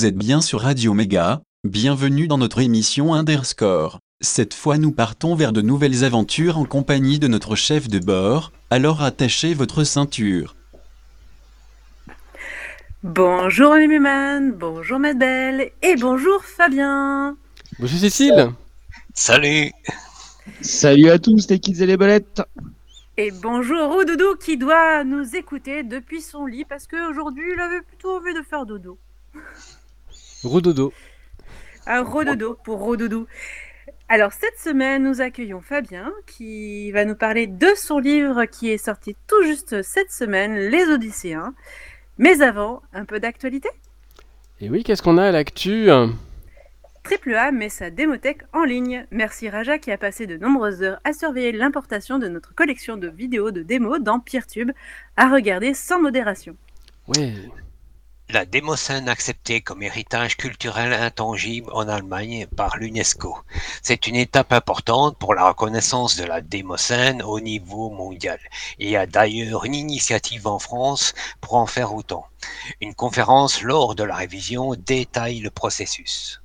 Vous êtes bien sur Radio Méga, bienvenue dans notre émission Underscore. Cette fois nous partons vers de nouvelles aventures en compagnie de notre chef de bord, alors attachez votre ceinture. Bonjour Muman, bonjour Belle et bonjour Fabien. Bonjour Cécile. Salut. Salut à tous les kids et les balettes. Et bonjour au doudou qui doit nous écouter depuis son lit parce qu'aujourd'hui il avait plutôt envie de faire dodo. Rododo. Un rododo pour rodoudou. Alors cette semaine nous accueillons Fabien qui va nous parler de son livre qui est sorti tout juste cette semaine, Les Odysséens. Mais avant, un peu d'actualité Et oui, qu'est-ce qu'on a à l'actu? Triple A met sa démothèque en ligne. Merci Raja qui a passé de nombreuses heures à surveiller l'importation de notre collection de vidéos de démos dans PeerTube, à regarder sans modération. Ouais. La démocène acceptée comme héritage culturel intangible en Allemagne par l'UNESCO. C'est une étape importante pour la reconnaissance de la démocène au niveau mondial. Il y a d'ailleurs une initiative en France pour en faire autant. Une conférence lors de la révision détaille le processus.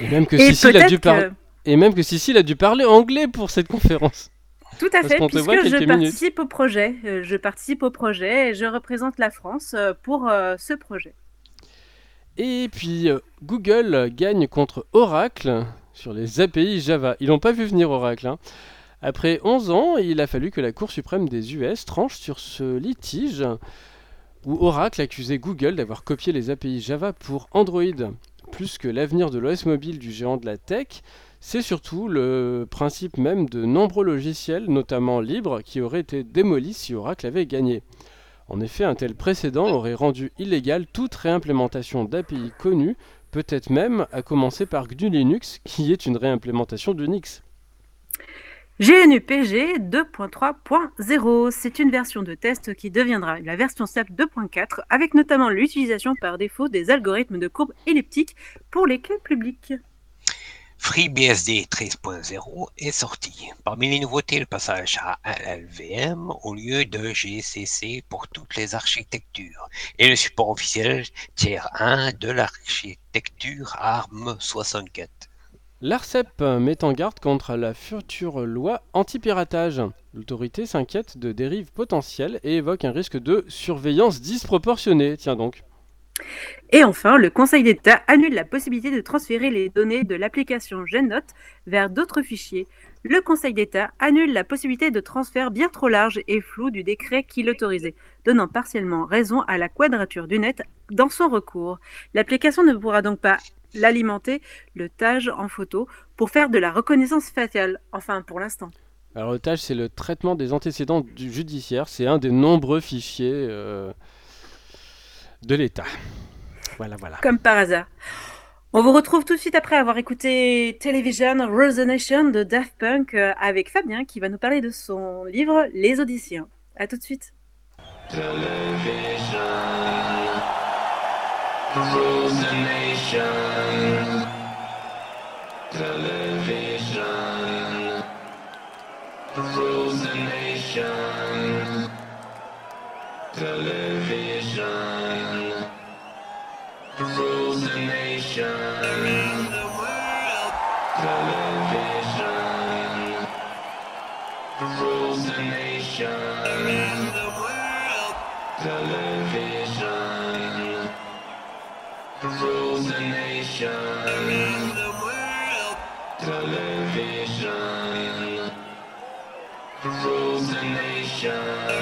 Et même que Cécile a dû peut-être parler. que- Et même que Cécile a dû parler anglais pour cette conférence. Tout à fait, puisque je minutes. participe au projet. Euh, je participe au projet et je représente la France euh, pour euh, ce projet. Et puis Google gagne contre Oracle sur les API Java. Ils l'ont pas vu venir Oracle. hein. Après 11 ans, il a fallu que la Cour suprême des US tranche sur ce litige où Oracle accusait Google d'avoir copié les API Java pour Android. Plus que l'avenir de l'OS mobile du géant de la tech, c'est surtout le principe même de nombreux logiciels, notamment libres, qui auraient été démolis si Oracle avait gagné. En effet, un tel précédent aurait rendu illégale toute réimplémentation d'API connue, peut-être même à commencer par GNU Linux, qui est une réimplémentation d'Unix. GNU-PG 2.3.0, c'est une version de test qui deviendra la version SAP 2.4 avec notamment l'utilisation par défaut des algorithmes de courbe elliptique pour les clés publiques. FreeBSD 13.0 est sorti. Parmi les nouveautés, le passage à LLVM au lieu de GCC pour toutes les architectures et le support officiel tiers 1 de l'architecture ARM64. L'ARCEP met en garde contre la future loi anti-piratage. L'autorité s'inquiète de dérives potentielles et évoque un risque de surveillance disproportionnée. Tiens donc. Et enfin, le Conseil d'État annule la possibilité de transférer les données de l'application GenNote vers d'autres fichiers. Le Conseil d'État annule la possibilité de transfert bien trop large et flou du décret qui l'autorisait, donnant partiellement raison à la quadrature du net dans son recours. L'application ne pourra donc pas l'alimenter, le TAGE en photo, pour faire de la reconnaissance faciale, enfin pour l'instant. Alors le TAGE, c'est le traitement des antécédents du judiciaire. C'est un des nombreux fichiers euh, de l'État. Voilà, voilà. Comme par hasard. On vous retrouve tout de suite après avoir écouté Television Rule the Nation de Daft Punk euh, avec Fabien qui va nous parler de son livre Les Odysséens. À tout de suite. rules the nation. Television rules the nation. Television the nation. Television rules the nation. Television rules the nation. Television rules the nation.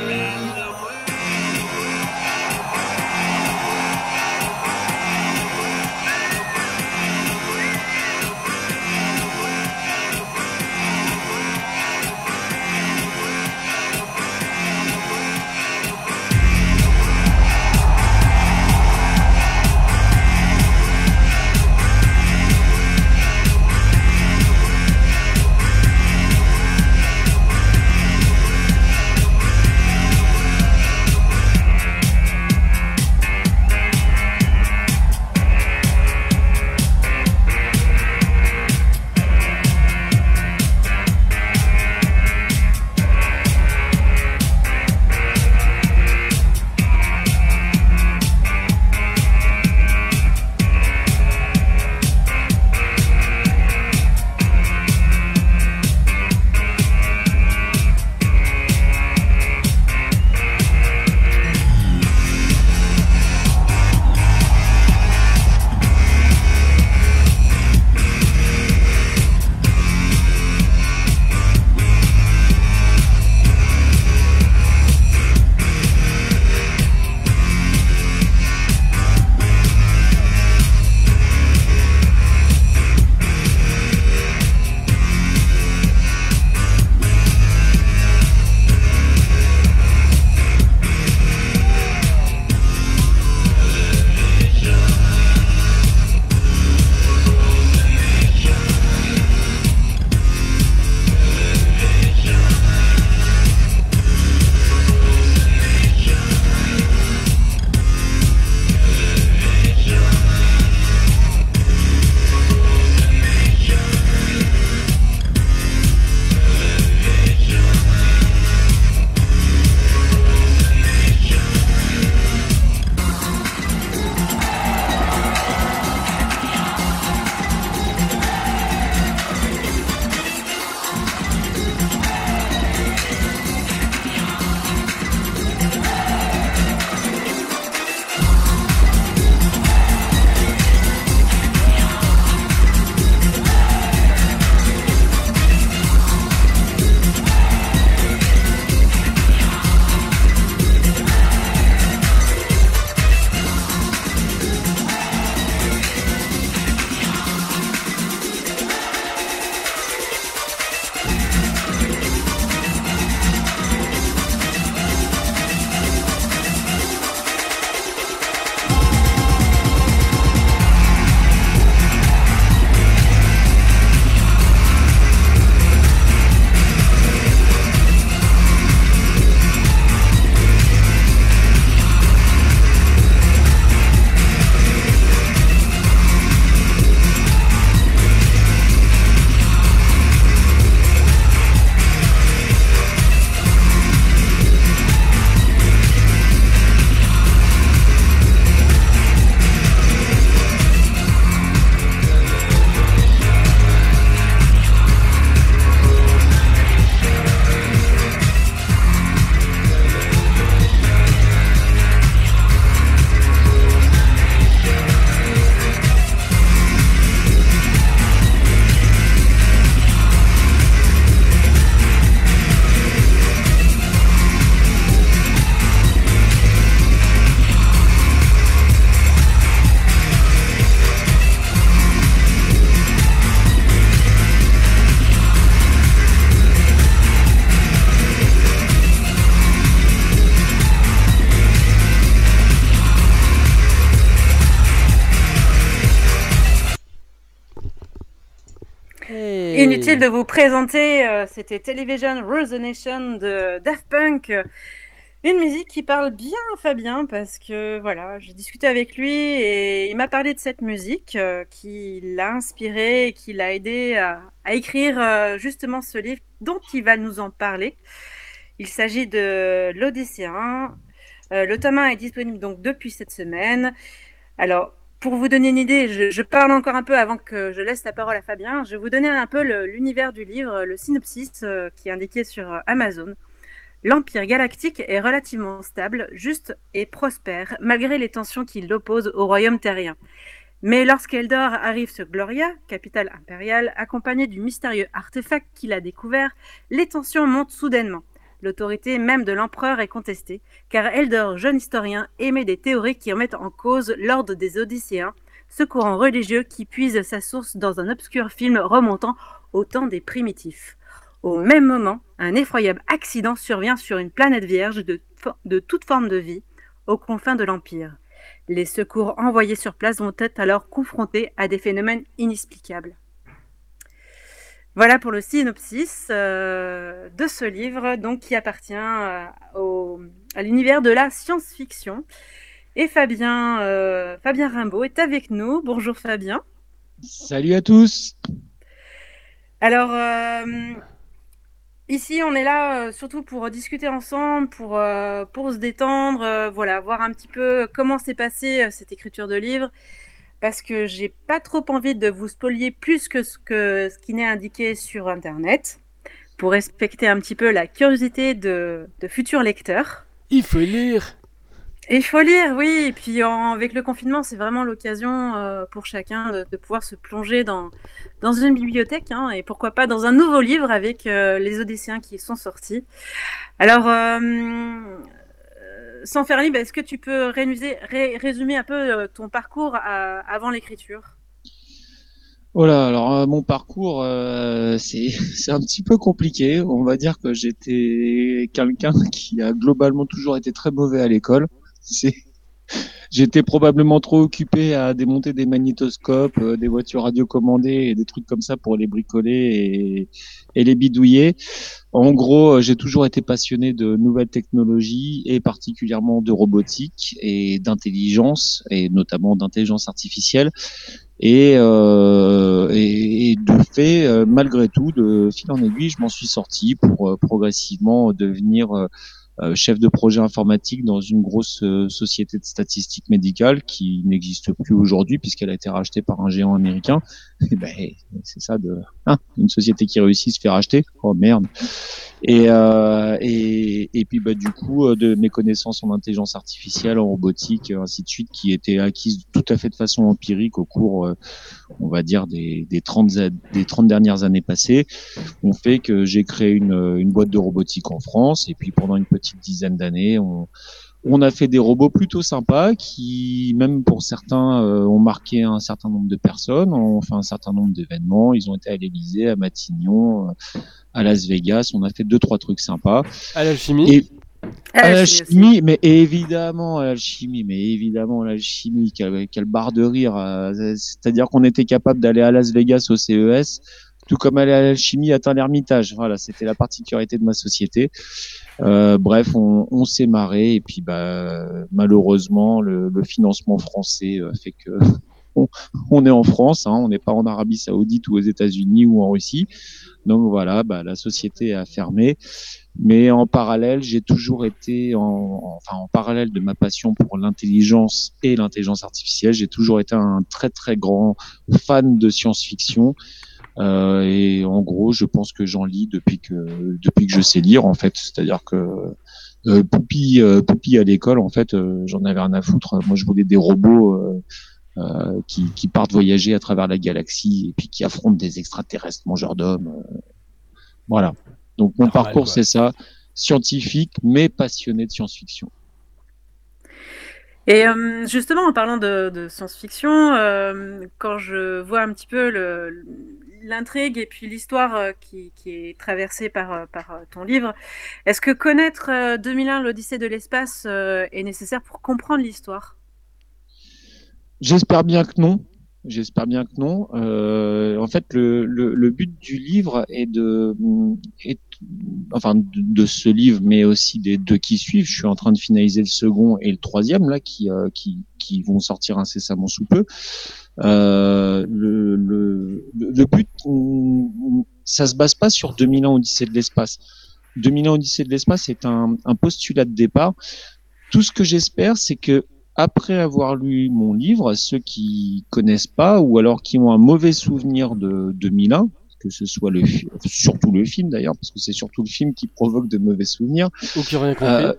De vous présenter, euh, c'était Television Rules the Nation de Daft Punk. Une musique qui parle bien à Fabien parce que voilà, j'ai discuté avec lui et il m'a parlé de cette musique euh, qui l'a inspiré et qui l'a aidé à, écrire euh, justement ce livre dont il va nous en parler. Il s'agit de l'Odysséen. Le tome 1 est disponible donc depuis cette semaine. Alors, pour vous donner une idée, je, parle encore un peu avant que je laisse la parole à Fabien. Je vais vous donner un peu l'univers du livre, le synopsis euh, qui est indiqué sur euh, Amazon. L'Empire galactique est relativement stable, juste et prospère, malgré les tensions qui l'opposent au royaume terrien. Mais lorsqu'Eldor arrive sur Gloria, capitale impériale, accompagné du mystérieux artefact qu'il a découvert, les tensions montent soudainement. L'autorité même de l'empereur est contestée, car Eldor, jeune historien, émet des théories qui remettent en cause l'ordre des Odysséens, ce courant religieux qui puise sa source dans un obscur film remontant au temps des primitifs. Au même moment, un effroyable accident survient sur une planète vierge de, de toute forme de vie, aux confins de l'Empire. Les secours envoyés sur place vont être alors confrontés à des phénomènes inexplicables. Voilà pour le synopsis euh, de ce livre, donc qui appartient euh, au- à l'univers de la science-fiction. Et Fabien, euh, Fabien Rimbaud est avec nous. Bonjour Fabien. Salut à tous. Alors, ici, on est là surtout pour discuter ensemble, pour, pour se détendre, voilà, voir un petit peu comment s'est passée cette écriture de livre, parce que j'ai pas trop envie de vous spolier plus que ce, que, ce qui n'est indiqué sur Internet, pour respecter un petit peu la curiosité de, de futurs lecteurs. Il faut lire. Il faut lire, oui. Et puis en- avec le confinement, c'est vraiment l'occasion euh, pour chacun de, de pouvoir se plonger dans, dans une bibliothèque hein, et pourquoi pas dans un nouveau livre avec euh, les Odysséens qui sont sortis. Alors, euh, sans faire libre, est-ce que tu peux résumer un peu euh, ton parcours avant l'écriture? Voilà, alors euh, mon parcours, euh, c'est un petit peu compliqué. On va dire que j'étais quelqu'un qui a globalement toujours été très mauvais à l'école. J'étais probablement trop occupé à démonter des magnétoscopes, euh, des voitures radiocommandées et des trucs comme ça pour les bricoler et, les bidouiller. En gros, euh, j'ai toujours été passionné de nouvelles technologies et particulièrement de robotique et d'intelligence et notamment d'intelligence artificielle. Et, euh, et, de fait, euh, malgré tout, de fil en aiguille, je m'en suis sorti pour progressivement devenir chef de projet informatique dans une grosse euh, société de statistiques médicales qui n'existe plus aujourd'hui puisqu'elle a été rachetée par un géant américain. Et ben, c'est ça de hein, une société qui réussit se fait racheter. Oh merde. Et, euh, et, et puis bah, du coup euh, de mes connaissances en intelligence artificielle, en robotique, euh, ainsi de suite, qui étaient acquises tout à fait de façon empirique au cours, euh, on va dire, des, des, 30, a- des 30 dernières années passées, ont fait que j'ai créé une, une boîte de robotique en France. Et puis pendant une petite dizaine d'années, on, on a fait des robots plutôt sympas qui, même pour certains, euh, ont marqué un certain nombre de personnes, ont fait un certain nombre d'événements. Ils ont été à l'Élysée, à Matignon, euh, à Las Vegas. On a fait deux, trois trucs sympas. À l'alchimie. Ah, à la chimie aussi. l'alchimie, mais évidemment à l'alchimie, mais évidemment l'alchimie, quelle, quelle barre de rire. euh, C'est-à-dire qu'on était capable d'aller à Las Vegas au CES, tout comme aller à l'alchimie atteint l'Ermitage. Voilà, c'était la particularité de ma société. Euh, bref, on, on s'est marré et puis bah malheureusement le, le financement français euh, fait que on, on est en France, hein, on n'est pas en Arabie Saoudite ou aux États-Unis ou en Russie. Donc voilà, bah, la société a fermé. Mais en parallèle, j'ai toujours été, en, en- enfin en parallèle de ma passion pour l'intelligence et l'intelligence artificielle, j'ai toujours été un très très grand fan de science-fiction. Euh, et en gros, je pense que j'en lis depuis que depuis que je sais lire en fait. C'est-à-dire que euh, Poupie, euh, Poupie à l'école, en fait, euh, j'en avais rien à foutre. Moi, je voulais des robots euh, qui, qui partent voyager à travers la galaxie et puis qui affrontent des extraterrestres mangeurs d'hommes. euh. voilà. Donc mon Normal, parcours, c'est ça, scientifique mais passionné de science-fiction. Et euh, justement, en parlant de, de science-fiction, euh, quand je vois un petit peu l'intrigue et puis l'histoire qui, qui est traversée par, par ton livre, est-ce que connaître euh, 2001, l'Odyssée de l'espace, est nécessaire pour comprendre l'histoire? J'espère bien que non. J'espère bien que non. Euh, en fait, le, le, le but du livre est de, est, enfin, de, ce livre, mais aussi des deux qui suivent. Je suis en train de finaliser le second et le troisième là, qui, euh, qui, qui vont sortir incessamment sous peu. Euh, le, le, le but, ça se base pas sur 2000 ans Odyssée de l'espace. 2000 ans Odyssée de l'espace est un, un postulat de départ. Tout ce que j'espère, c'est que après avoir lu mon livre, ceux qui connaissent pas ou alors qui ont un mauvais souvenir de 2001, que ce soit le surtout le film d'ailleurs, parce que c'est surtout le film qui provoque de mauvais souvenirs. Ou qui rien compris. Euh,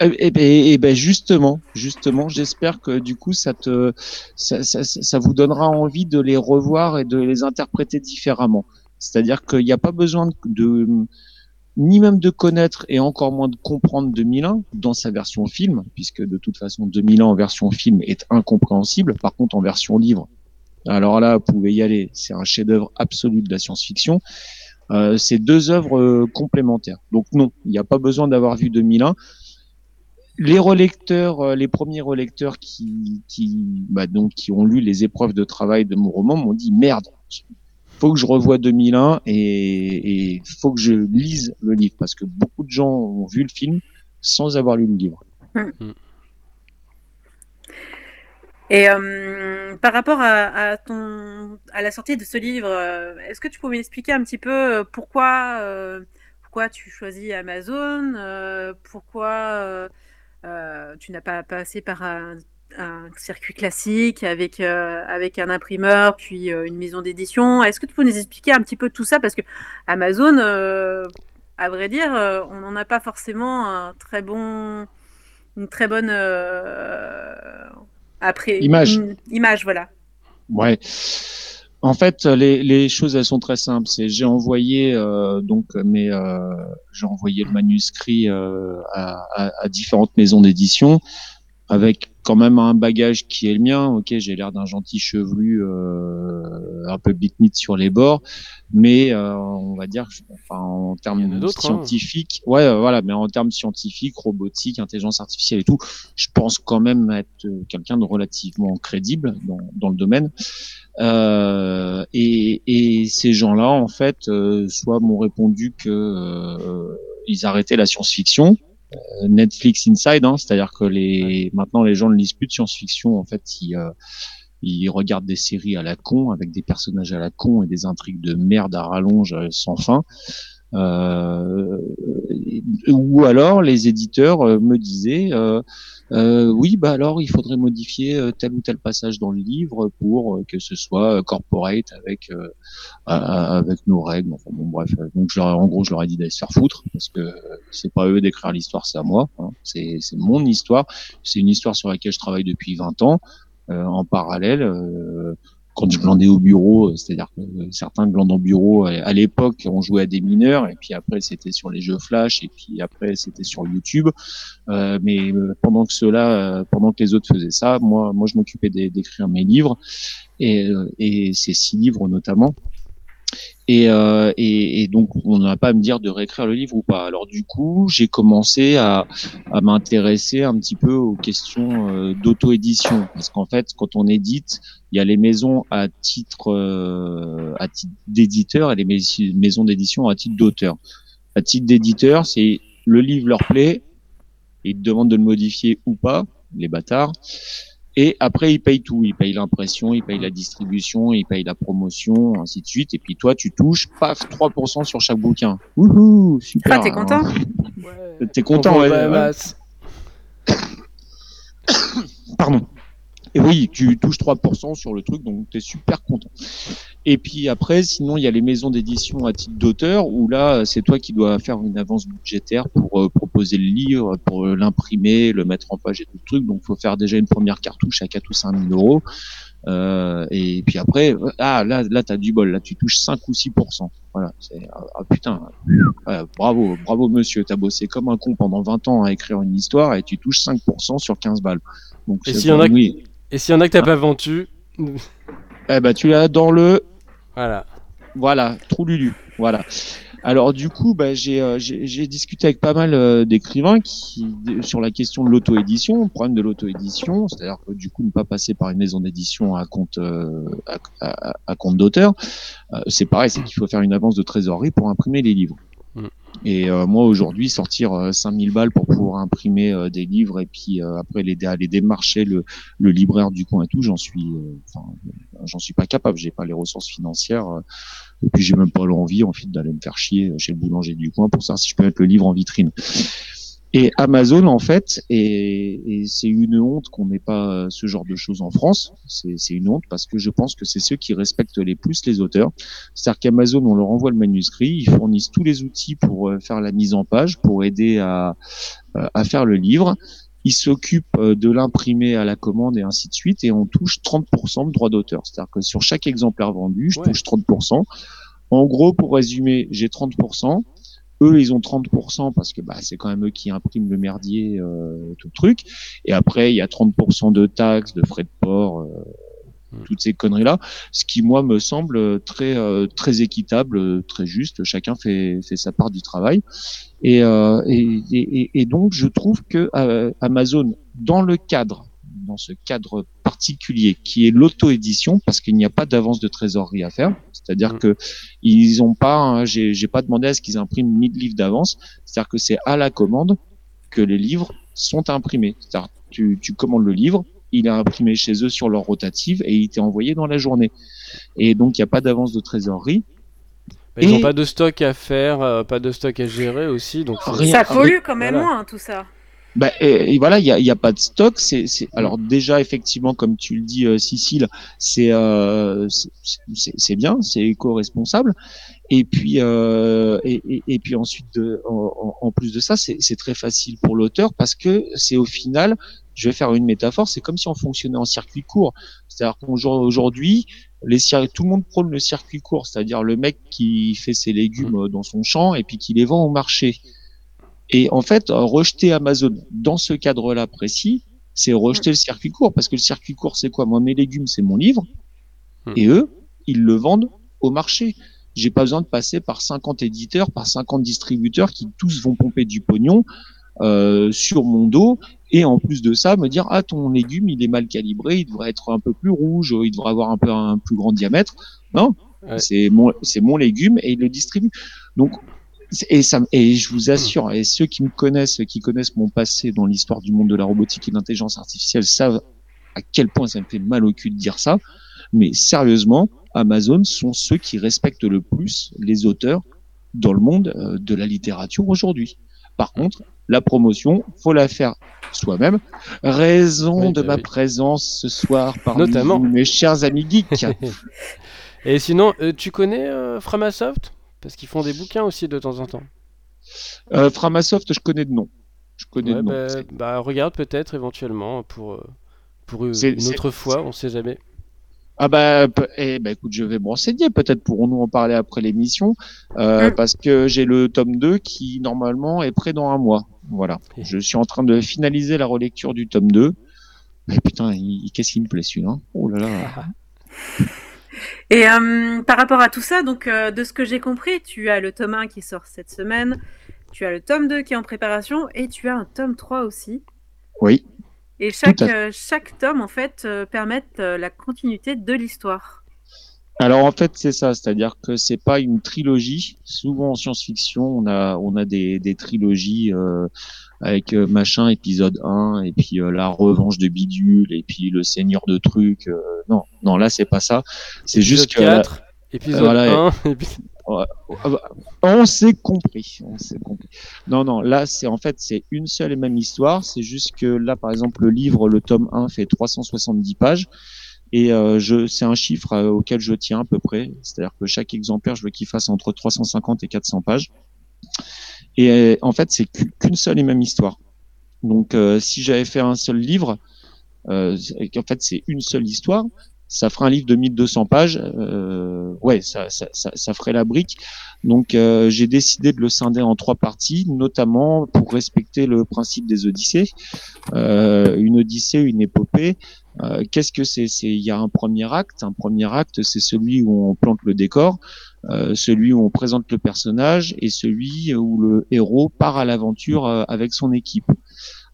et, et ben, et ben justement, justement, j'espère que du coup ça te, ça, ça, vous donnera envie de les revoir et de les interpréter différemment. C'est-à-dire qu'il n'y a pas besoin de- ni même de connaître et encore moins de comprendre 2001 dans sa version film, puisque de toute façon 2001 en version film est incompréhensible. Par contre en version livre, alors là vous pouvez y aller, c'est un chef-d'œuvre absolu de la science-fiction. Euh, c'est deux œuvres euh, complémentaires. Donc non, il n'y a pas besoin d'avoir vu 2001 les relecteurs, euh, les premiers relecteurs qui, qui, bah, donc, qui ont lu les épreuves de travail de mon roman m'ont dit merde, faut que je revoie 2001 et, et faut que je lise le livre parce que beaucoup de gens ont vu le film sans avoir lu le livre. Et euh, par rapport à, à ton, à la sortie de ce livre, euh, est-ce que tu pouvais m'expliquer un petit peu euh, pourquoi, euh, pourquoi tu choisis Amazon, euh, pourquoi tu n'as pas passé par un, un circuit classique avec, euh, avec un imprimeur puis euh, une maison d'édition. Est-ce que tu peux nous expliquer un petit peu tout ça? Parce que Amazon, euh, à vrai dire, on n'en a pas forcément un très bon, une très bonne après Image. une image, voilà. Ouais. En fait, les, les choses elles sont très simples. C'est j'ai envoyé donc euh, j'ai envoyé le manuscrit à, à, à différentes maisons d'édition avec quand même un bagage qui est le mien. Ok, j'ai l'air d'un gentil chevelu euh, un peu bitnit sur les bords, mais euh, on va dire, enfin en en termes d'autres, hein. scientifiques, ouais, euh, voilà, mais en termes scientifiques, robotique, intelligence artificielle et tout, je pense quand même être quelqu'un de relativement crédible dans, dans le domaine. Euh, et, et ces gens-là, en fait, euh, soit m'ont répondu que euh, ils arrêtaient la science-fiction, Netflix Inside, hein, c'est-à-dire que les maintenant les gens ne lisent plus de science-fiction, en fait, ils euh, ils regardent des séries à la con avec des personnages à la con et des intrigues de merde à rallonge euh, sans fin. Euh, ou alors les éditeurs euh, me disaient euh, euh, oui bah alors il faudrait modifier euh, tel ou tel passage dans le livre pour que ce soit corporate avec euh, avec nos règles. Enfin bon bref donc je leur, en gros je leur ai dit d'aller se faire foutre parce que c'est pas eux d'écrire l'histoire c'est à moi hein. c'est c'est mon histoire. C'est une histoire sur laquelle je travaille depuis 20 ans. En parallèle quand je glandais au bureau, euh, c'est-à-dire que euh, certains glandent au bureau à à l'époque, on jouait à des mineurs, et puis après c'était sur les jeux flash, et puis après c'était sur YouTube. Euh, mais euh, pendant que cela, euh, pendant que les autres faisaient ça, moi, moi je m'occupais d'é- d'écrire mes livres, et, euh, et ces six livres notamment. Et, euh, et, et donc on n'a pas à me dire de réécrire le livre ou pas. Alors du coup, j'ai commencé à, à m'intéresser un petit peu aux questions euh, d'auto-édition, parce qu'en fait, quand on édite, il y a les maisons à titre euh, titre d'éditeur et les mais- maisons d'édition à titre d'auteur. À titre d'éditeur, c'est le livre leur plaît, ils te demandent de le modifier ou pas, les bâtards. Et après, ils payent tout. Ils payent l'impression, ils payent la distribution, ils payent la promotion, ainsi de suite. Et puis toi, tu touches, paf, 3% sur chaque bouquin. Wouhou, super. Ah, t'es content T'es content, ouais. bah, ouais. bah, Pardon. Et oui, tu touches 3% sur le truc, donc tu es super content. Et puis après, sinon, il y a les maisons d'édition à titre d'auteur, où là, c'est toi qui dois faire une avance budgétaire pour euh, proposer le livre, pour l'imprimer, le mettre en page et tout le truc. Donc, faut faire déjà une première cartouche à 4 ou 5 000 euros. Euh, et puis après, euh, ah, là, là, t'as du bol. Là, tu touches 5 ou 6%. Voilà. C'est, ah, ah, putain. Bravo, bravo, monsieur. T'as bossé comme un con pendant 20 ans à écrire une histoire et tu touches 5% sur 15 balles. Donc, Et s'il y en a oui. Et s'il y en a que t'as pas vendu, Eh ben, tu l'as dans le, voilà. voilà, trou lulu. Voilà. Alors du coup, bah, j'ai euh, j'ai discuté avec pas mal euh, d'écrivains qui sur la question de l'auto-édition, le problème de l'auto-édition, c'est-à-dire que du coup ne pas passer par une maison d'édition à compte euh, à, à- à compte d'auteur, c'est pareil, c'est qu'il faut faire une avance de trésorerie pour imprimer les livres. Mm. Et euh, moi aujourd'hui sortir euh, 5000 balles pour pouvoir imprimer euh, des livres et puis euh, après les aller démarcher le, le libraire du coin et tout, j'en suis j'en suis pas capable, j'ai pas les ressources financières et puis j'ai même pas l'envie en fait d'aller me faire chier chez le boulanger du coin pour savoir si je peux mettre le livre en vitrine. Et Amazon en fait, et, et c'est une honte qu'on n'ait pas euh, ce genre de choses en France. C'est une honte parce que je pense que c'est ceux qui respectent les plus les auteurs. C'est-à-dire qu'Amazon, on leur envoie le manuscrit, ils fournissent tous les outils pour euh, faire la mise en page, pour aider à, euh, à faire le livre. Ils s'occupent de l'imprimer à la commande et ainsi de suite, et on touche 30% de droits d'auteur. C'est-à-dire que sur chaque exemplaire vendu, je Ouais. touche 30%. En gros, pour résumer, j'ai 30%. Eux, ils ont 30% parce que bah, c'est quand même eux qui impriment le merdier, euh, tout le truc. Et après, il y a 30% de taxes, de frais de port, euh, Mm. toutes ces conneries-là. Ce qui, moi, me semble très euh, très équitable, très juste. Chacun fait, fait sa part du travail. Et, euh, et, et, et donc, je trouve que euh, Amazon, dans le cadre, dans ce cadre particulier qui est l'auto-édition, parce qu'il n'y a pas d'avance de trésorerie à faire, c'est-à-dire Mm. que ils ont pas, hein, j'ai pas demandé à ce qu'ils impriment 1000 livres d'avance, c'est-à-dire que c'est à la commande que les livres sont imprimés. C'est-à-dire tu, tu commandes le livre, il est imprimé chez eux sur leur rotative et il t'est envoyé dans la journée. Et donc il n'y a pas d'avance de trésorerie. Bah, ils Et- n'ont pas de stock à faire, euh, pas de stock à gérer aussi, donc. Ça pollue quand même Voilà. moins, tout ça. Bah, et, et voilà, il y a, y a pas de stock. C'est, alors déjà effectivement, comme tu le dis, euh, Cécile, c'est, euh, c'est, bien, c'est éco-responsable. Et puis, euh, et, et, et puis ensuite, de, en, plus de ça, c'est, très facile pour l'auteur parce que c'est au final, je vais faire une métaphore, c'est comme si on fonctionnait en circuit court. C'est-à-dire qu'aujourd'hui, les tout le monde prône le circuit court, c'est-à-dire le mec qui fait ses légumes euh, dans son champ et puis qui les vend au marché. Et en fait, rejeter Amazon dans ce cadre-là précis, c'est rejeter le circuit court. Parce que le circuit court, c'est quoi? Moi, mes légumes, c'est mon livre. Hmm. Et eux, ils le vendent au marché. J'ai pas besoin de passer par 50 éditeurs, par 50 distributeurs qui tous vont pomper du pognon euh, sur mon dos. Et en plus de ça, me dire ah ton légume il est mal calibré, il devrait être un peu plus rouge, il devrait avoir un peu un plus grand diamètre. Non, Ouais. c'est mon c'est mon légume et il le distribue. Donc et ça et je vous assure et ceux qui me connaissent, qui connaissent mon passé dans l'histoire du monde de la robotique et de l'intelligence artificielle savent à quel point ça me fait mal au cul de dire ça. Mais sérieusement, Amazon sont ceux qui respectent le plus les auteurs dans le monde euh, de la littérature aujourd'hui. Par contre, la promotion, faut la faire soi-même. Raison Oui, de bah ma présence ce soir parmi Notamment. vous, mes chers amis geeks. Et sinon, euh, tu connais euh, Framasoft? Parce qu'ils font des bouquins aussi de temps en temps. euh, Framasoft, je connais de nom. Je connais Ouais, de nom. bah, bah, regarde peut-être éventuellement pour, euh, pour une autre fois, on sait jamais. Ah bah, eh bah écoute, je vais me renseigner. Peut-être pourrons-nous en parler après l'émission, euh, Mm. parce que j'ai le tome 2 qui normalement est prêt dans un mois. Voilà. Je suis en train de finaliser la relecture du tome 2. Mais putain, qu'est-ce qu'il me plaît celui-là? Oh là là. Et euh, par rapport à tout ça, donc euh, de ce que j'ai compris, tu as le tome 1 qui sort cette semaine, tu as le tome 2 qui est en préparation et tu as un tome 3 aussi. Oui. Et chaque, euh, chaque tome, en fait, permettent euh, la continuité de l'histoire. Alors en fait c'est ça, c'est-à-dire que c'est pas une trilogie. Souvent en science-fiction on a on a des, des trilogies avec euh, machin épisode 1 et puis euh, la revanche de bidule et puis le seigneur de trucs. euh, non non là c'est pas ça. C'est juste que Épisode 4, épisode voilà, 1, et puis- Ah bah, on s'est compris, on s'est compris. Non, non, là, c'est en fait, c'est une seule et même histoire. C'est juste que là, par exemple, le livre, le tome 1 fait 370 pages. Et euh, je, c'est un chiffre auquel je tiens à peu près. C'est-à-dire que chaque exemplaire, je veux qu'il fasse entre 350 et 400 pages. Et euh, en fait, c'est qu'u- qu'une seule et même histoire. Donc, euh, si j'avais fait un seul livre, euh, qu'en fait, c'est une seule histoire, ça ferait un livre de 1200 pages. Euh, ouais, ça, ça, ça, ça ferait la brique. Donc, euh, j'ai décidé de le scinder en trois parties, notamment pour respecter le principe des Odyssées. Euh, une Odyssée, une épopée. Euh, Qu'est-ce que C'est il y a un premier acte. Un premier acte, c'est celui où on plante le décor. Euh, celui où on présente le personnage et celui où le héros part à l'aventure euh, avec son équipe.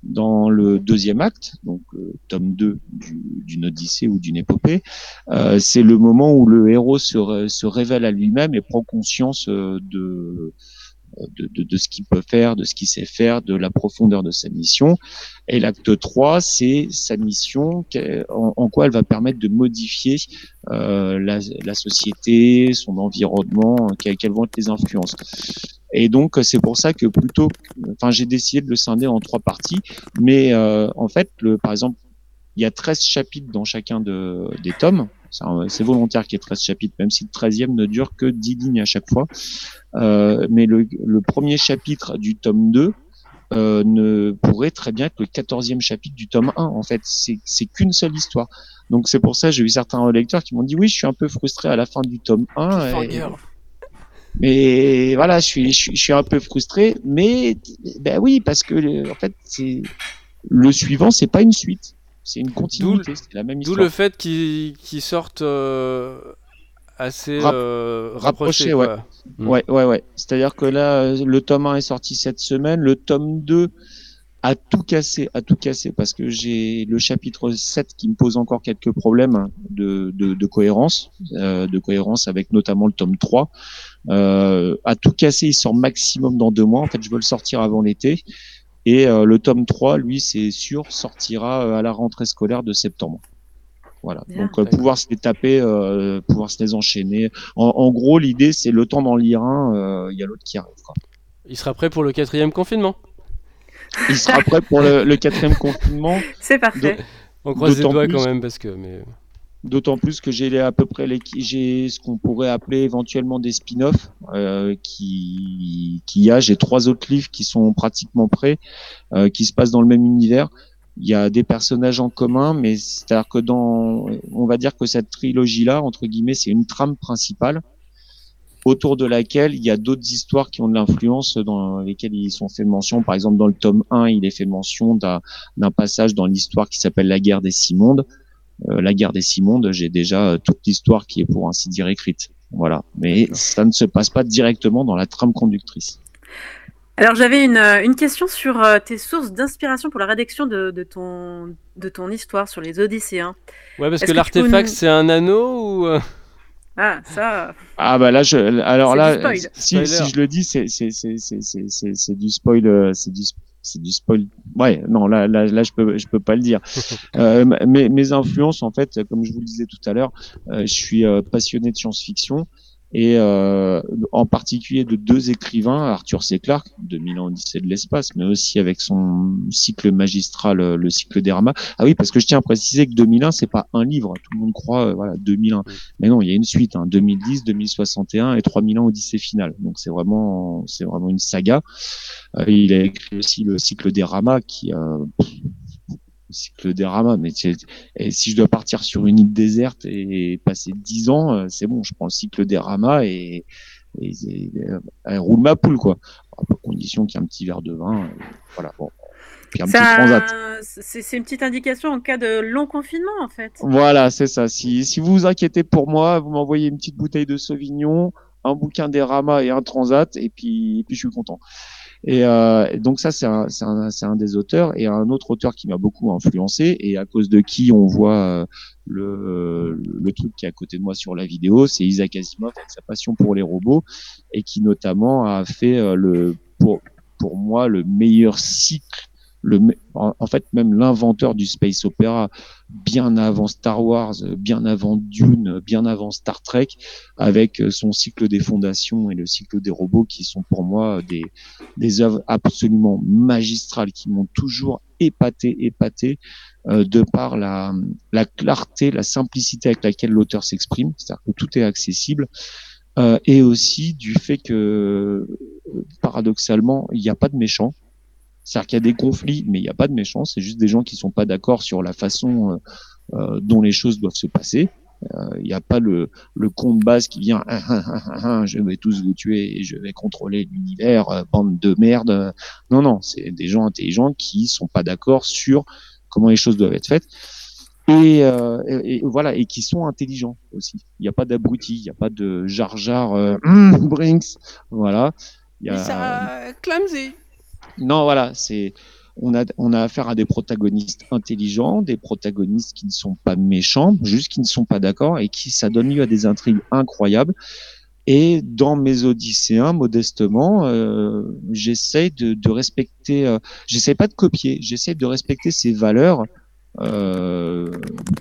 Dans le deuxième acte, donc euh, tome 2 du- d'une odyssée ou d'une épopée, c'est le moment où le héros se, se révèle à lui-même et prend conscience de, de, de, de ce qu'il peut faire, de ce qu'il sait faire, de la profondeur de sa mission. Et l'acte 3, c'est sa mission, en, quoi elle va permettre de modifier euh, la, la société, son environnement, quelles, quelles vont être les influences. Et donc c'est pour ça que plutôt, enfin j'ai décidé de le scinder en trois parties, mais euh, en fait, le, par exemple, il y a 13 chapitres dans chacun de, des tomes. C'est volontaire qu'il y ait 13 chapitres, même si le 13e ne dure que 10 lignes à chaque fois. Euh, mais le, le premier chapitre du tome 2 euh, ne pourrait très bien être le 14e chapitre du tome 1. En fait, c'est qu'une seule histoire. Donc c'est pour ça j'ai eu certains lecteurs qui m'ont dit oui, je suis un peu frustré à la fin du tome 1. et- Cliffhanger. mais voilà, je suis, je suis, je suis un peu frustré. Mais ben oui, parce que le- en fait, c'est le suivant, c'est pas une suite, c'est une continuité, c'est la même D'où histoire. le fait qu'ils sortent euh, assez euh, rapprochés, ouais. Ouais, ouais, ouais. C'est-à-dire que là, euh, le tome 1 est sorti cette semaine, le tome 2 a tout cassé, a tout cassé, parce que j'ai le chapitre 7 qui me pose encore quelques problèmes de, de, de cohérence, euh, de cohérence avec notamment le tome 3. Euh, a tout cassé, il sort maximum dans deux mois. En fait, je veux le sortir avant l'été. Et euh, le tome 3, lui, c'est sûr, sortira euh, à la rentrée scolaire de septembre. Voilà. Donc, euh, pouvoir se les taper, euh, pouvoir se les enchaîner. En, en gros, l'idée, c'est le temps d'en lire un, euh, il y a l'autre qui arrive. Quoi. Il sera prêt pour le quatrième confinement. Il sera prêt pour le, le quatrième confinement. C'est parfait. On croise les doigts plus- quand même parce que. Mais... D'autant plus que j'ai à peu près les, j'ai ce qu'on pourrait appeler éventuellement des spin-offs euh, qui qui y a. J'ai trois autres livres qui sont pratiquement prêts, euh, qui se passent dans le même univers. Il y a des personnages en commun, mais c'est-à-dire que dans, on va dire que cette trilogie-là, entre guillemets, c'est une trame principale autour de laquelle il y a d'autres histoires qui ont de l'influence dans lesquelles ils sont fait mention. Par exemple, dans le tome 1, il est fait mention d'un passage dans l'histoire qui s'appelle la guerre des six mondes. Euh, la guerre des six mondes, j'ai déjà euh, toute l'histoire qui est pour ainsi dire écrite. Voilà. Mais ça ne se passe pas directement dans la trame conductrice. Alors j'avais une, euh, une question sur tes sources d'inspiration pour la rédaction de, de ton, de ton histoire sur les Odysséens. Ouais, parce que l'artefact nous- c'est un anneau ou. Ah, ça, Ah bah là, je, alors là, du spoil. si, si je le dis, c'est c'est c'est c'est c'est c'est c'est du spoil, c'est du spoil. Ouais, non, là là là je peux je peux pas le dire. Euh, mes mes influences en fait, comme je vous le disais tout à l'heure, euh, je suis euh, passionné de science-fiction et euh, en particulier de deux écrivains, Arthur C. Clarke, 2000 ans Odyssée de l'espace, mais aussi avec son cycle magistral, euh, le cycle des Ramas. Ah oui, parce que je tiens à préciser que 2001, c'est pas un livre. Tout le monde croit, euh, voilà, 2001. Mais non, il y a une suite, hein, 2010, 2061 et 3000 ans Odyssée finale. Donc c'est vraiment, c'est vraiment une saga. Euh, il a écrit aussi le cycle des Ramas, qui, euh, pff, cycle des Ramas. Mais et si je dois partir sur une île déserte et passer 10 ans, euh, c'est bon, je prends le cycle des Ramas et, et, roule ma poule quoi. À condition qu'il y ait un petit verre de vin. euh, voilà. Bon. Puis un ça- petit c'est une petite indication en cas de long confinement en fait. Voilà, c'est ça. Si, si vous vous inquiétez pour moi, vous m'envoyez une petite bouteille de Sauvignon, un bouquin des Ramas et un Transat, et puis, et puis je suis content. Et, euh, donc ça, c'est un, un, un des auteurs. Et un autre auteur qui m'a beaucoup influencé, et à cause de qui on voit euh, le, le truc qui est à côté de moi sur la vidéo, c'est Isaac Asimov avec sa passion pour les robots, et qui notamment a fait euh, le, pour, pour moi le meilleur cycle le, en fait même l'inventeur du space opéra bien avant Star Wars, euh, bien avant Dune, euh, bien avant Star Trek, avec euh, son cycle des fondations et le cycle des robots qui sont pour moi des, des œuvres absolument magistrales qui m'ont toujours épaté, épaté euh, de par la, la clarté, la simplicité avec laquelle l'auteur s'exprime, c'est-à-dire que tout est accessible, euh, et aussi du fait que paradoxalement il n'y a pas de méchants. C'est-à-dire qu'il y a des conflits, mais il n'y a pas de méchants. C'est juste des gens qui sont pas d'accord sur la façon euh, euh, dont les choses doivent se passer. Euh, Il n'y a pas le, le con de base qui vient ah, ah, ah, je vais tous vous tuer et je vais contrôler l'univers, bande de merde. Non, non, c'est des gens intelligents qui sont pas d'accord sur comment les choses doivent être faites. et, voilà et qui sont intelligents aussi. Il n'y a pas d'abrutis, il n'y a pas de Jar Jar Brinks, voilà. Il y a- ça, clumsy. Non, voilà, c'est on a on a affaire à des protagonistes intelligents, des protagonistes qui ne sont pas méchants, juste qui ne sont pas d'accord et qui ça donne lieu à des intrigues incroyables. Et dans mes Odysséens, modestement, euh, j'essaye de, de respecter, euh, j'essaie pas de copier, j'essaie de respecter ces valeurs euh,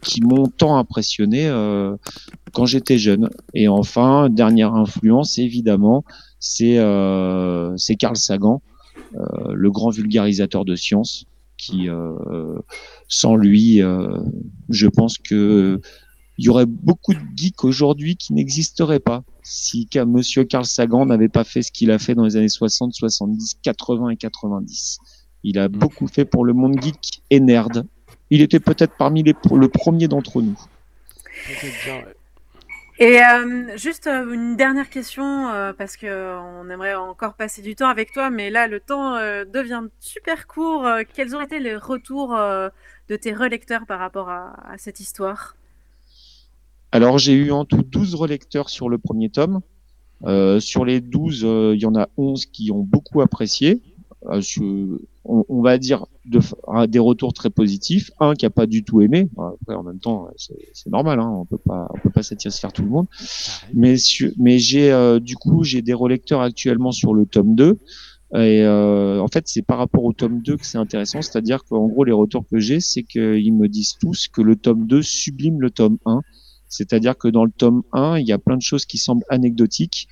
qui m'ont tant impressionné euh, quand j'étais jeune. Et enfin, dernière influence, évidemment, c'est euh, Carl Sagan, le grand vulgarisateur de science, qui, euh, sans lui, euh, je pense que il y aurait beaucoup de geeks aujourd'hui qui n'existeraient pas si monsieur Carl Sagan n'avait pas fait ce qu'il a fait dans les années 60, 70, 80 et 90. Il a beaucoup fait pour le monde geek et nerd. Il était peut-être parmi les le premier d'entre nous. Et euh, juste euh, une dernière question, euh, parce que on aimerait encore passer du temps avec toi, mais là le temps devient super court. Quels ont été les retours de tes relecteurs par rapport à, cette histoire? Alors j'ai eu en tout 12 relecteurs sur le premier tome. Sur les 12, euh, il y en a 11 qui ont beaucoup apprécié. On, on va dire de, des retours très positifs. Un qui a pas du tout aimé. Après, en même temps, c'est normal. Hein, on peut pas, on peut pas satisfaire tout le monde. Mais, mais j'ai euh, du coup j'ai des relecteurs actuellement sur le tome 2 et euh, en fait c'est par rapport au tome 2 que c'est intéressant, c'est-à-dire qu'en gros les retours que j'ai c'est qu'ils me disent tous que le tome 2 sublime le tome 1, c'est-à-dire que dans le tome 1 il y a plein de choses qui semblent anecdotiques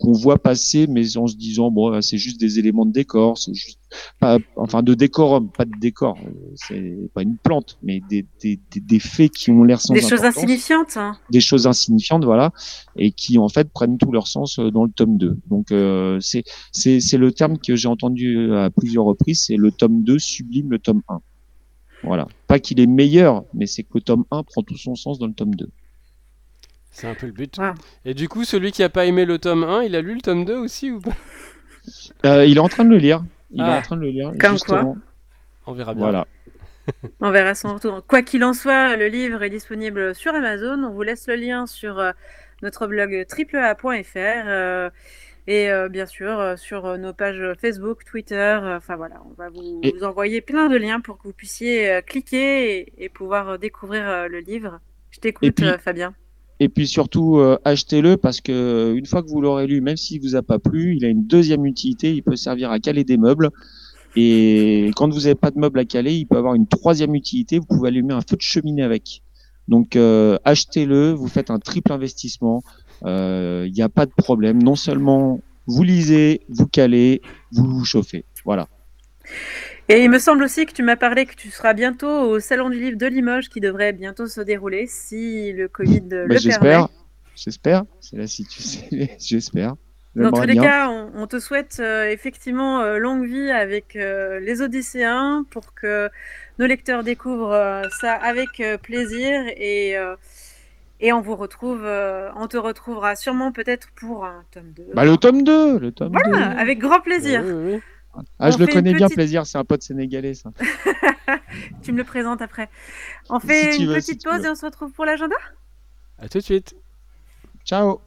qu'on voit passer mais en se disant bon c'est juste des éléments de décor, c'est juste pas enfin de décorum, pas de décor, euh, c'est pas une plante mais des des, des, des faits qui ont l'air sans Des choses insignifiantes hein des choses insignifiantes, voilà, et qui en fait prennent tout leur sens euh, dans le tome 2. Donc euh, c'est c'est c'est le terme que j'ai entendu à plusieurs reprises, c'est le tome 2 sublime le tome 1. Voilà, pas qu'il est meilleur, mais c'est que le tome 1 prend tout son sens dans le tome 2. C'est un peu le but. Et du coup, celui qui a pas aimé le tome 1, il a lu le tome 2 aussi ou pas Euh, il est en train de le lire. Il est Ah. en train de le lire. Comme justement. On verra bien. Voilà. On verra son retour. Quoi qu'il en soit, le livre est disponible sur Amazon. On vous laisse le lien sur euh, notre blog triplea.fr euh, et euh, bien sûr sur nos pages Facebook, Twitter. Enfin voilà, on va vous, Et- vous envoyer plein de liens pour que vous puissiez cliquer et, et pouvoir découvrir le livre. Je t'écoute, puis- Fabien. Et puis surtout, euh, achetez-le parce que euh, une fois que vous l'aurez lu, même s'il vous a pas plu, il a une deuxième utilité. Il peut servir à caler des meubles. Et quand vous n'avez pas de meubles à caler, il peut avoir une troisième utilité. Vous pouvez allumer un feu de cheminée avec. Donc euh, achetez-le. Vous faites un triple investissement. Il n'y a pas de problème. Non seulement vous lisez, vous calez, vous vous chauffez. Voilà. Et il me semble aussi que tu m'as parlé que tu seras bientôt au Salon du Livre de Limoges qui devrait bientôt se dérouler si le Covid euh, Bah, le permet. j'espère. J'espère. C'est la situation. J'espère. Dans tous les bien. cas, on, on te souhaite euh, effectivement euh, longue vie avec euh, les Odysséens pour que nos lecteurs découvrent euh, ça avec euh, plaisir et, euh, et on vous retrouve, euh, on te retrouvera sûrement peut-être pour un tome 2. Bah, le tome 2. Le tome Voilà, 2. avec grand plaisir. Oui. Ah, je le connais bien, petite- plaisir. C'est un pote sénégalais, ça. Tu me le présentes après. On fait Si une veux, petite pause et on se retrouve pour l'agenda? À tout de suite. Ciao.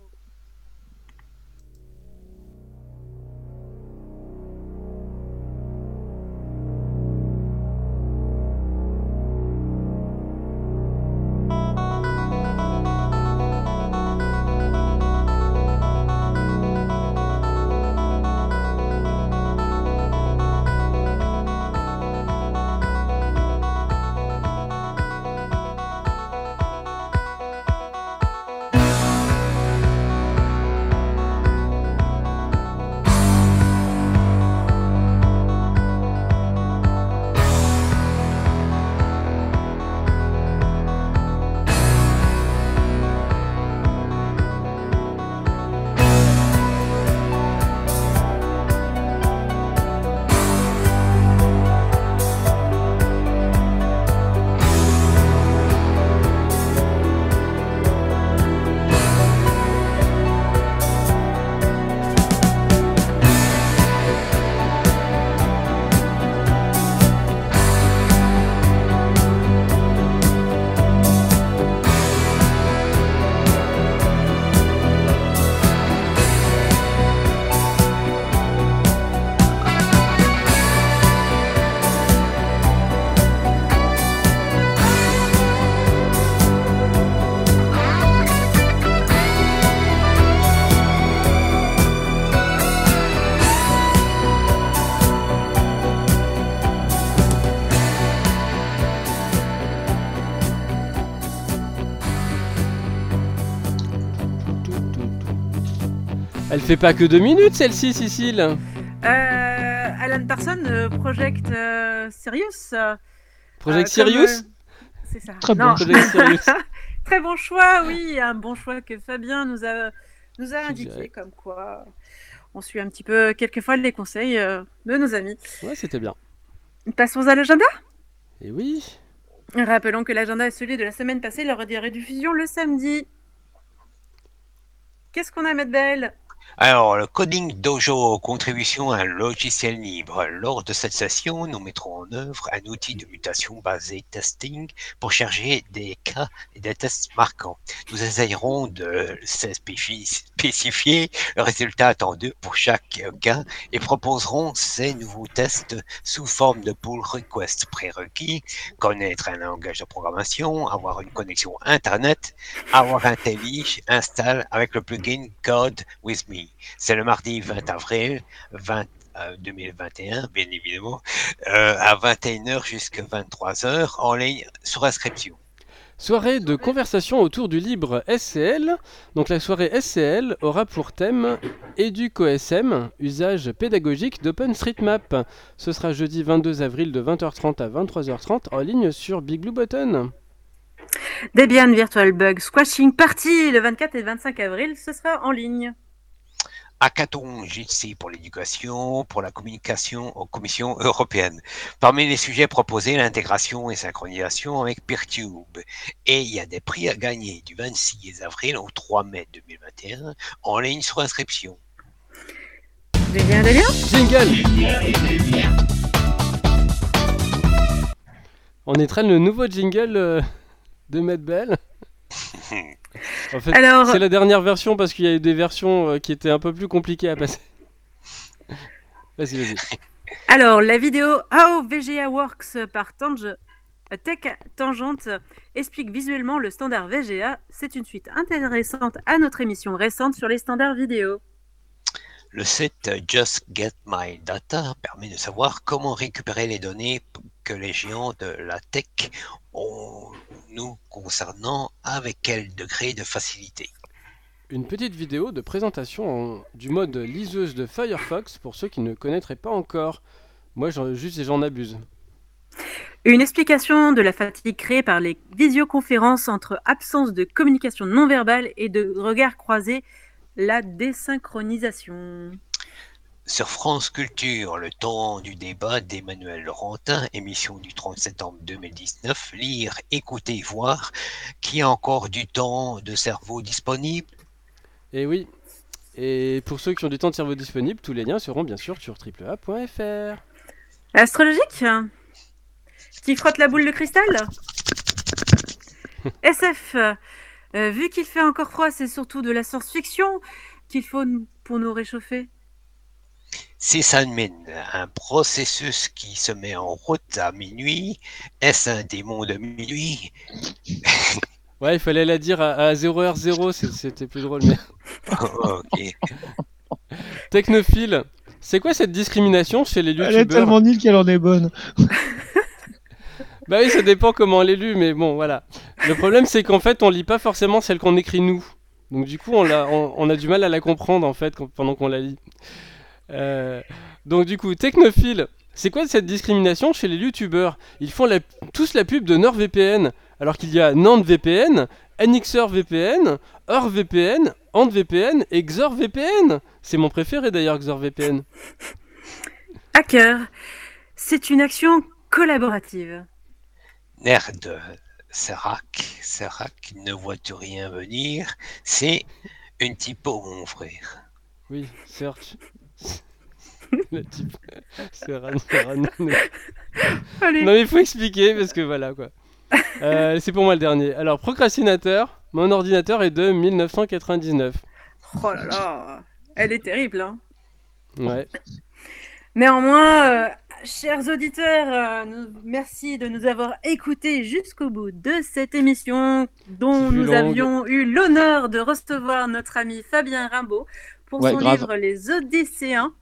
Elle fait pas que deux minutes celle-ci, Cécile Euh, Alan Parsons, euh, Project euh, Sirius. euh, Project euh, comme, Sirius euh, C'est ça. Très bon Non. Project Sirius. Très bon choix, oui, un bon choix que Fabien nous a, nous a Je indiqué, dirais. comme quoi on suit un petit peu quelquefois les conseils euh, de nos amis. Ouais, c'était bien. Passons à l'agenda. Et oui. Rappelons que l'agenda est celui de la semaine passée lors des rediffusions le samedi. Qu'est-ce qu'on a, Maître Belle? Alors, le Coding Dojo, contribution à un logiciel libre. Lors de cette session, nous mettrons en œuvre un outil de mutation basé testing pour charger des cas et des tests marquants. Nous essayerons de spécifi- spécifier le résultat attendu pour chaque cas et proposerons ces nouveaux tests sous forme de pull request prérequis, connaître un langage de programmation, avoir une connexion Internet, avoir un TELI install avec le plugin Code with Me. C'est le mardi 20 avril 20, euh, 2021, bien évidemment, euh, à 21h jusqu'à 23h en ligne sur inscription. Soirée de conversation autour du libre SCL. Donc la soirée SCL aura pour thème EducoSM, usage pédagogique d'OpenStreetMap. Ce sera jeudi 22 avril de 20h30 à 23h30 en ligne sur Big Blue Button. Debian Virtual Bug Squashing Party le 24 et 25 avril, ce sera en ligne. Hackathon JC pour l'éducation, pour la communication aux commissions européennes. Parmi les sujets proposés, l'intégration et synchronisation avec Peertube. Et il y a des prix à gagner du 26 avril au 3 mai 2021 en ligne sur inscription. Debian Jingle On étraîne le nouveau jingle euh, de Medbell. En fait, Alors, c'est la dernière version parce qu'il y a eu des versions euh, qui étaient un peu plus compliquées à passer. Vas-y, vas-y. alors, la vidéo How VGA Works par Tange, Tech Tangente explique visuellement le standard VGA. C'est une suite intéressante à notre émission récente sur les standards vidéo. Le site Just Get My Data permet de savoir comment récupérer les données que les géants de la tech ont nous concernant avec quel degré de facilité. Une petite vidéo de présentation en- du mode liseuse de Firefox pour ceux qui ne connaîtraient pas encore. Moi, j'en- juste j'en abuse. Une explication de la fatigue créée par les visioconférences entre absence de communication non verbale et de regard croisé, la désynchronisation. Sur France Culture, le temps du débat d'Emmanuel Laurentin, émission du 30 septembre 2019, lire, écouter, voir, qui a encore du temps de cerveau disponible? Et oui. Et pour ceux qui ont du temps de cerveau disponible, tous les liens seront bien sûr sur triplea.fr. Astrologique? Qui frotte la boule de cristal? SF euh, Vu qu'il fait encore froid, c'est surtout de la science-fiction qu'il faut pour nous réchauffer. Sysadmin, un processus qui se met en route à minuit, est-ce un démon de minuit? Ouais, il fallait la dire à, à 0h0, c'est- c'était plus drôle. Mais... Ok. Technophile, c'est quoi cette discrimination chez les Elle est youtubeurs? tellement nulle qu'elle en est bonne. Bah oui, ça dépend comment on les lu, mais bon, voilà. Le problème, c'est qu'en fait, on lit pas forcément celle qu'on écrit nous. Donc du coup, on, l'a- on, on a du mal à la comprendre en fait quand- pendant qu'on la lit. Euh, donc du coup, technophile, c'est quoi cette discrimination chez les youtubeurs? Ils font la- tous la pub de NordVPN, alors qu'il y a NandVPN, Annixer VPN, OrVPN, AntVPN et XorVPN. C'est mon préféré d'ailleurs, XorVPN. Hacker, c'est une action collaborative. Nerd, Serac, Serac, ne vois-tu rien venir C'est une typo, mon frère. Oui, search. Le type. Allez. Non mais il faut expliquer parce que voilà quoi. Euh, c'est pour moi le dernier. Alors procrastinateur, mon ordinateur est de 1999. Oh là là, elle est terrible. Hein. Ouais. Néanmoins, euh, chers auditeurs, euh, nous- merci de nous avoir écoutés jusqu'au bout de cette émission dont nous longue. avions eu l'honneur de recevoir notre ami Fabien Rimbaud pour Ouais, son grave. livre Les Odysséens.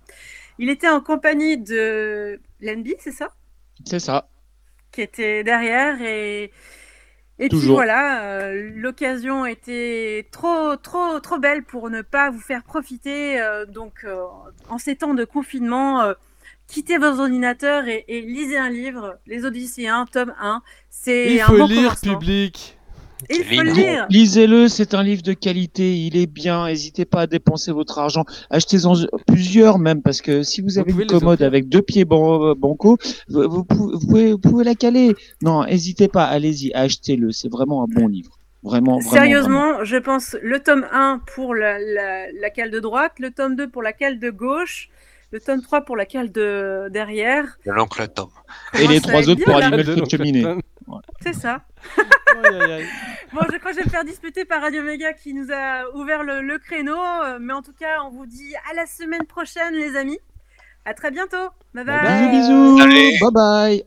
Il était en compagnie de Lenby, c'est ça? C'est ça. Qui était derrière et, Et puis Toujours. voilà, euh, l'occasion était trop, trop, trop belle pour ne pas vous faire profiter. euh, donc, euh, en ces temps de confinement, quittez vos ordinateurs et, et lisez un livre, Les Odysséens, tome 1. C'est Il un faut bon lire, public. Il faut le Lire. Lisez-le, c'est un livre de qualité, il est bien. N'hésitez pas à dépenser votre argent. Achetez-en plusieurs même, parce que si vous avez une commode avec deux pieds ban- banco, vous, vous pouvez, vous pouvez- vous pouvez la caler. Non, n'hésitez pas, allez-y, achetez-le. C'est vraiment un bon livre. Vraiment, vraiment. vraiment. Sérieusement, je pense le tome 1 pour la, la, la cale de droite, le tome 2 pour la cale de gauche, le tome 3 pour la cale de derrière. De l'oncle Tom. Et les trois autres bien, pour allumer le feu de cheminée. C'est ça. Bon, je crois que je vais me faire disputer par Radio Méga qui nous a ouvert le, le créneau. euh, Mais en tout cas, on vous dit à la semaine prochaine, les amis. À très bientôt. Bye bye. Bye Bisous, bisous. Salut. Bye bye.